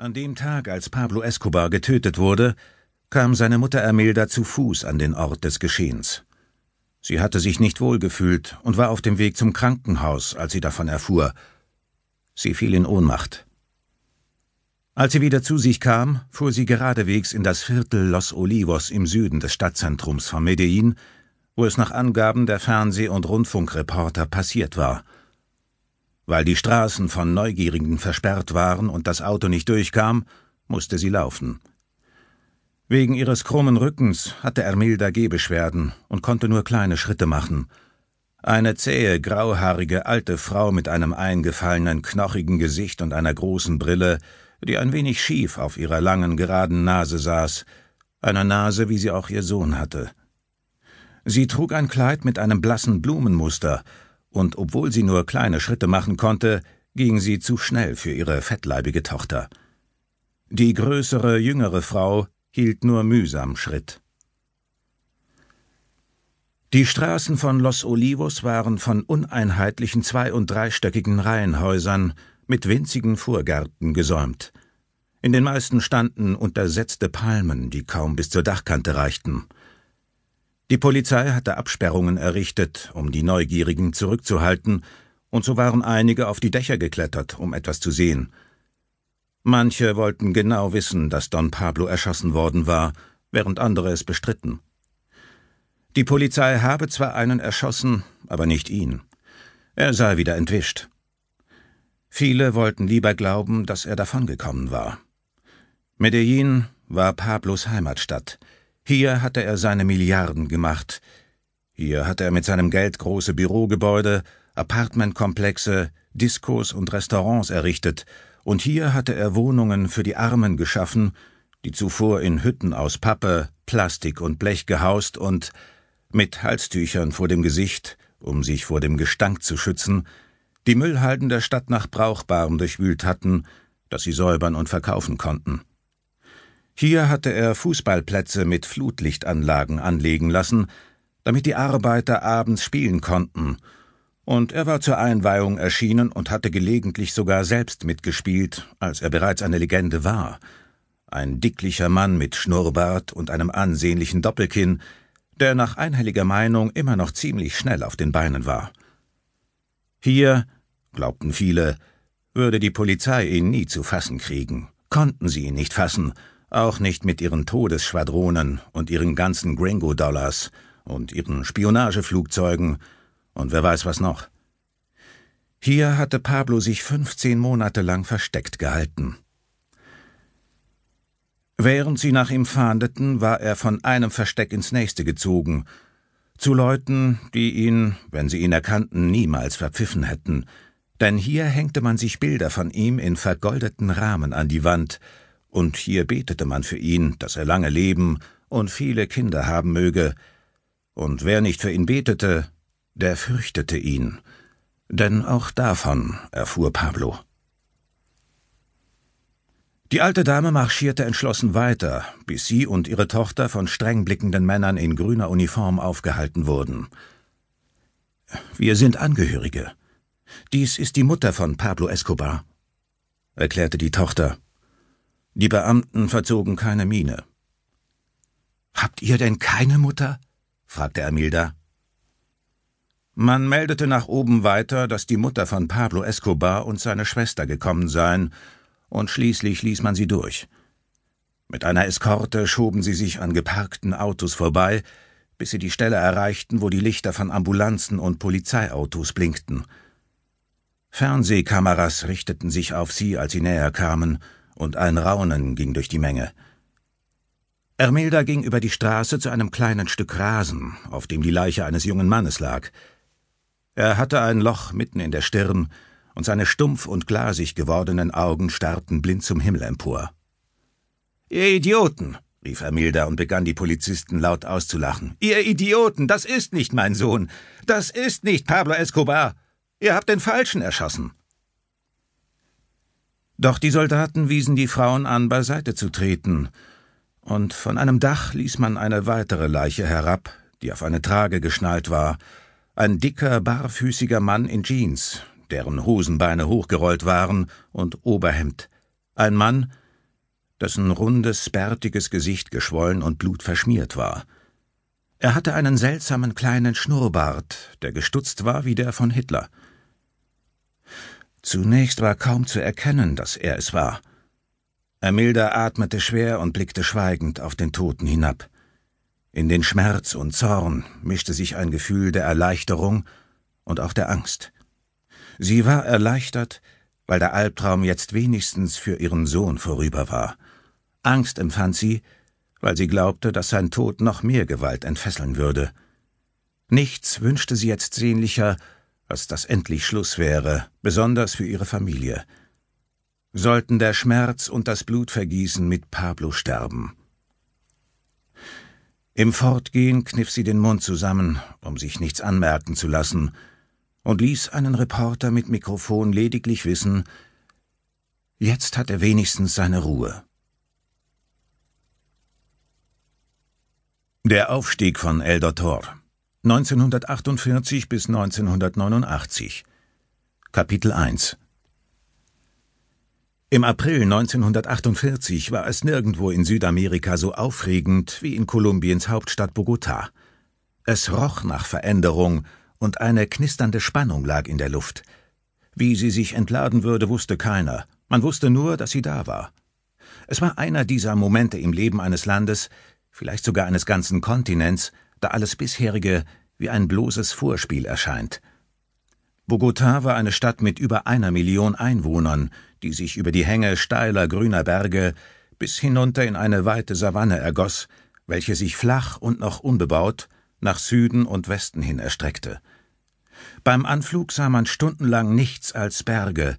An dem Tag, als Pablo Escobar getötet wurde, kam seine Mutter Ermilda zu Fuß an den Ort des Geschehens. Sie hatte sich nicht wohl gefühlt und war auf dem Weg zum Krankenhaus, als sie davon erfuhr. Sie fiel in Ohnmacht. Als sie wieder zu sich kam, fuhr sie geradewegs in das Viertel Los Olivos im Süden des Stadtzentrums von Medellin, wo es nach Angaben der Fernseh- und Rundfunkreporter passiert war – weil die Straßen von Neugierigen versperrt waren und das Auto nicht durchkam, musste sie laufen. Wegen ihres krummen Rückens hatte Ermilda Gehbeschwerden und konnte nur kleine Schritte machen. Eine zähe, grauhaarige alte Frau mit einem eingefallenen, knochigen Gesicht und einer großen Brille, die ein wenig schief auf ihrer langen, geraden Nase saß, einer Nase, wie sie auch ihr Sohn hatte. Sie trug ein Kleid mit einem blassen Blumenmuster, und obwohl sie nur kleine Schritte machen konnte, ging sie zu schnell für ihre fettleibige Tochter. Die größere, jüngere Frau hielt nur mühsam Schritt. Die Straßen von Los Olivos waren von uneinheitlichen zwei- und dreistöckigen Reihenhäusern mit winzigen Vorgärten gesäumt. In den meisten standen untersetzte Palmen, die kaum bis zur Dachkante reichten. Die Polizei hatte Absperrungen errichtet, um die Neugierigen zurückzuhalten, und so waren einige auf die Dächer geklettert, um etwas zu sehen. Manche wollten genau wissen, dass Don Pablo erschossen worden war, während andere es bestritten. Die Polizei habe zwar einen erschossen, aber nicht ihn. Er sei wieder entwischt. Viele wollten lieber glauben, dass er davongekommen war. Medellin war Pablos Heimatstadt, hier hatte er seine Milliarden gemacht. Hier hatte er mit seinem Geld große Bürogebäude, Apartmentkomplexe, Diskos und Restaurants errichtet, und hier hatte er Wohnungen für die Armen geschaffen, die zuvor in Hütten aus Pappe, Plastik und Blech gehaust und mit Halstüchern vor dem Gesicht, um sich vor dem Gestank zu schützen, die Müllhalden der Stadt nach Brauchbarem durchwühlt hatten, das sie säubern und verkaufen konnten. Hier hatte er Fußballplätze mit Flutlichtanlagen anlegen lassen, damit die Arbeiter abends spielen konnten, und er war zur Einweihung erschienen und hatte gelegentlich sogar selbst mitgespielt, als er bereits eine Legende war. Ein dicklicher Mann mit Schnurrbart und einem ansehnlichen Doppelkinn, der nach einhelliger Meinung immer noch ziemlich schnell auf den Beinen war. Hier, glaubten viele, würde die Polizei ihn nie zu fassen kriegen, konnten sie ihn nicht fassen, auch nicht mit ihren Todesschwadronen und ihren ganzen Gringo-Dollars und ihren Spionageflugzeugen und wer weiß was noch. Hier hatte Pablo sich 15 Monate lang versteckt gehalten. Während sie nach ihm fahndeten, war er von einem Versteck ins nächste gezogen, zu Leuten, die ihn, wenn sie ihn erkannten, niemals verpfiffen hätten, denn hier hängte man sich Bilder von ihm in vergoldeten Rahmen an die Wand, und hier betete man für ihn, dass er lange leben und viele Kinder haben möge, und wer nicht für ihn betete, der fürchtete ihn, denn auch davon erfuhr Pablo. Die alte Dame marschierte entschlossen weiter, bis sie und ihre Tochter von streng blickenden Männern in grüner Uniform aufgehalten wurden. Wir sind Angehörige. Dies ist die Mutter von Pablo Escobar, erklärte die Tochter. Die Beamten verzogen keine Miene. Habt ihr denn keine Mutter? fragte Ermilda. Man meldete nach oben weiter, dass die Mutter von Pablo Escobar und seine Schwester gekommen seien, und schließlich ließ man sie durch. Mit einer Eskorte schoben sie sich an geparkten Autos vorbei, bis sie die Stelle erreichten, wo die Lichter von Ambulanzen und Polizeiautos blinkten. Fernsehkameras richteten sich auf sie, als sie näher kamen, und ein Raunen ging durch die Menge. Ermilda ging über die Straße zu einem kleinen Stück Rasen, auf dem die Leiche eines jungen Mannes lag. Er hatte ein Loch mitten in der Stirn, und seine stumpf und glasig gewordenen Augen starrten blind zum Himmel empor. Ihr Idioten! rief Ermilda und begann die Polizisten laut auszulachen. Ihr Idioten, das ist nicht mein Sohn. Das ist nicht Pablo Escobar. Ihr habt den Falschen erschossen. Doch die Soldaten wiesen die Frauen an, beiseite zu treten, und von einem Dach ließ man eine weitere Leiche herab, die auf eine Trage geschnallt war, ein dicker, barfüßiger Mann in Jeans, deren Hosenbeine hochgerollt waren, und Oberhemd, ein Mann, dessen rundes, bärtiges Gesicht geschwollen und blutverschmiert war. Er hatte einen seltsamen kleinen Schnurrbart, der gestutzt war wie der von Hitler. Zunächst war kaum zu erkennen, dass er es war. Ermilda atmete schwer und blickte schweigend auf den Toten hinab. In den Schmerz und Zorn mischte sich ein Gefühl der Erleichterung und auch der Angst. Sie war erleichtert, weil der Albtraum jetzt wenigstens für ihren Sohn vorüber war. Angst empfand sie, weil sie glaubte, dass sein Tod noch mehr Gewalt entfesseln würde. Nichts wünschte sie jetzt sehnlicher, als dass endlich Schluss wäre, besonders für ihre Familie. Sollten der Schmerz und das Blutvergießen mit Pablo sterben. Im Fortgehen kniff sie den Mund zusammen, um sich nichts anmerken zu lassen, und ließ einen Reporter mit Mikrofon lediglich wissen, jetzt hat er wenigstens seine Ruhe. Der Aufstieg von El Dotor 1948 bis 1989 Kapitel 1 Im April 1948 war es nirgendwo in Südamerika so aufregend wie in Kolumbiens Hauptstadt Bogotá. Es roch nach Veränderung und eine knisternde Spannung lag in der Luft. Wie sie sich entladen würde, wusste keiner. Man wusste nur, dass sie da war. Es war einer dieser Momente im Leben eines Landes, vielleicht sogar eines ganzen Kontinents, da alles bisherige wie ein bloßes Vorspiel erscheint. Bogotá war eine Stadt mit über einer Million Einwohnern, die sich über die Hänge steiler grüner Berge bis hinunter in eine weite Savanne ergoss, welche sich flach und noch unbebaut nach Süden und Westen hin erstreckte. Beim Anflug sah man stundenlang nichts als Berge.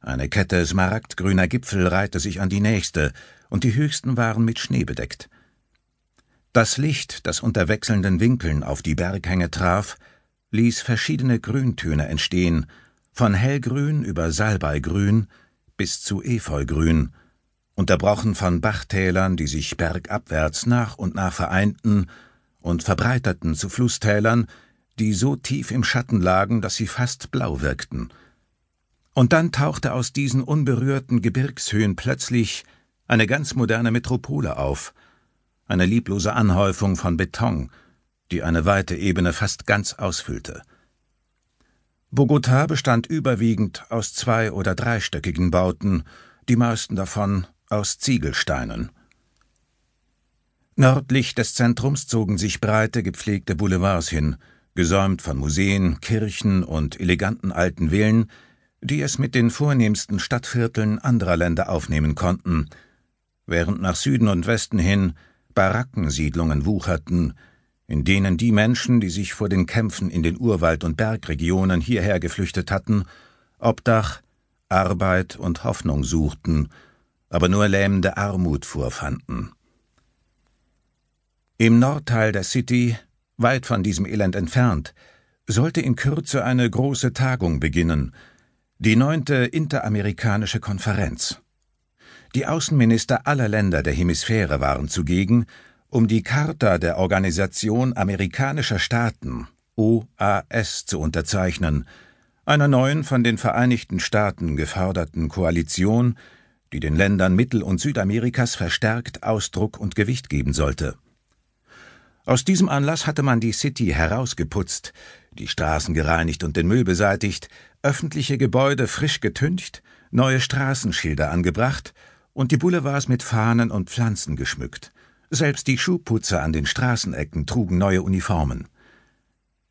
Eine Kette smaragdgrüner Gipfel reihte sich an die nächste, und die höchsten waren mit Schnee bedeckt. Das Licht, das unter wechselnden Winkeln auf die Berghänge traf, ließ verschiedene Grüntöne entstehen, von hellgrün über Salbeigrün bis zu Efeugrün, unterbrochen von Bachtälern, die sich bergabwärts nach und nach vereinten und verbreiterten zu Flusstälern, die so tief im Schatten lagen, dass sie fast blau wirkten. Und dann tauchte aus diesen unberührten Gebirgshöhen plötzlich eine ganz moderne Metropole auf – eine lieblose Anhäufung von Beton, die eine weite Ebene fast ganz ausfüllte. Bogotá bestand überwiegend aus zwei- oder dreistöckigen Bauten, die meisten davon aus Ziegelsteinen. Nördlich des Zentrums zogen sich breite, gepflegte Boulevards hin, gesäumt von Museen, Kirchen und eleganten alten Villen, die es mit den vornehmsten Stadtvierteln anderer Länder aufnehmen konnten, während nach Süden und Westen hin Barackensiedlungen wucherten, in denen die Menschen, die sich vor den Kämpfen in den Urwald- und Bergregionen hierher geflüchtet hatten, Obdach, Arbeit und Hoffnung suchten, aber nur lähmende Armut vorfanden. Im Nordteil der City, weit von diesem Elend entfernt, sollte in Kürze eine große Tagung beginnen, die neunte Interamerikanische Konferenz. Die Außenminister aller Länder der Hemisphäre waren zugegen, um die Charta der Organisation amerikanischer Staaten OAS zu unterzeichnen, einer neuen von den Vereinigten Staaten geförderten Koalition, die den Ländern Mittel- und Südamerikas verstärkt Ausdruck und Gewicht geben sollte. Aus diesem Anlass hatte man die City herausgeputzt, die Straßen gereinigt und den Müll beseitigt, öffentliche Gebäude frisch getüncht, neue Straßenschilder angebracht und die Boulevards mit Fahnen und Pflanzen geschmückt. Selbst die Schuhputzer an den Straßenecken trugen neue Uniformen.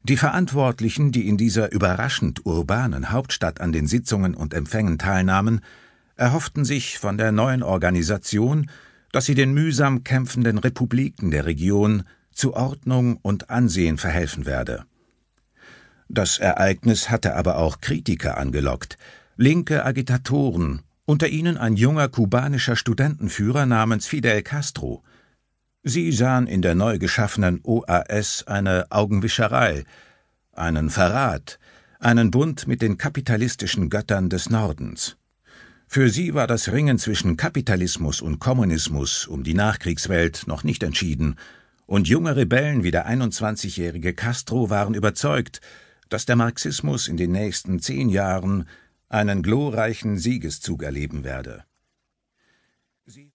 Die Verantwortlichen, die in dieser überraschend urbanen Hauptstadt an den Sitzungen und Empfängen teilnahmen, erhofften sich von der neuen Organisation, dass sie den mühsam kämpfenden Republiken der Region zu Ordnung und Ansehen verhelfen werde. Das Ereignis hatte aber auch Kritiker angelockt, linke Agitatoren unter ihnen ein junger kubanischer Studentenführer namens Fidel Castro. Sie sahen in der neu geschaffenen OAS eine Augenwischerei, einen Verrat, einen Bund mit den kapitalistischen Göttern des Nordens. Für sie war das Ringen zwischen Kapitalismus und Kommunismus um die Nachkriegswelt noch nicht entschieden, und junge Rebellen wie der 21-jährige Castro waren überzeugt, dass der Marxismus in den nächsten zehn Jahren einen glorreichen Siegeszug erleben werde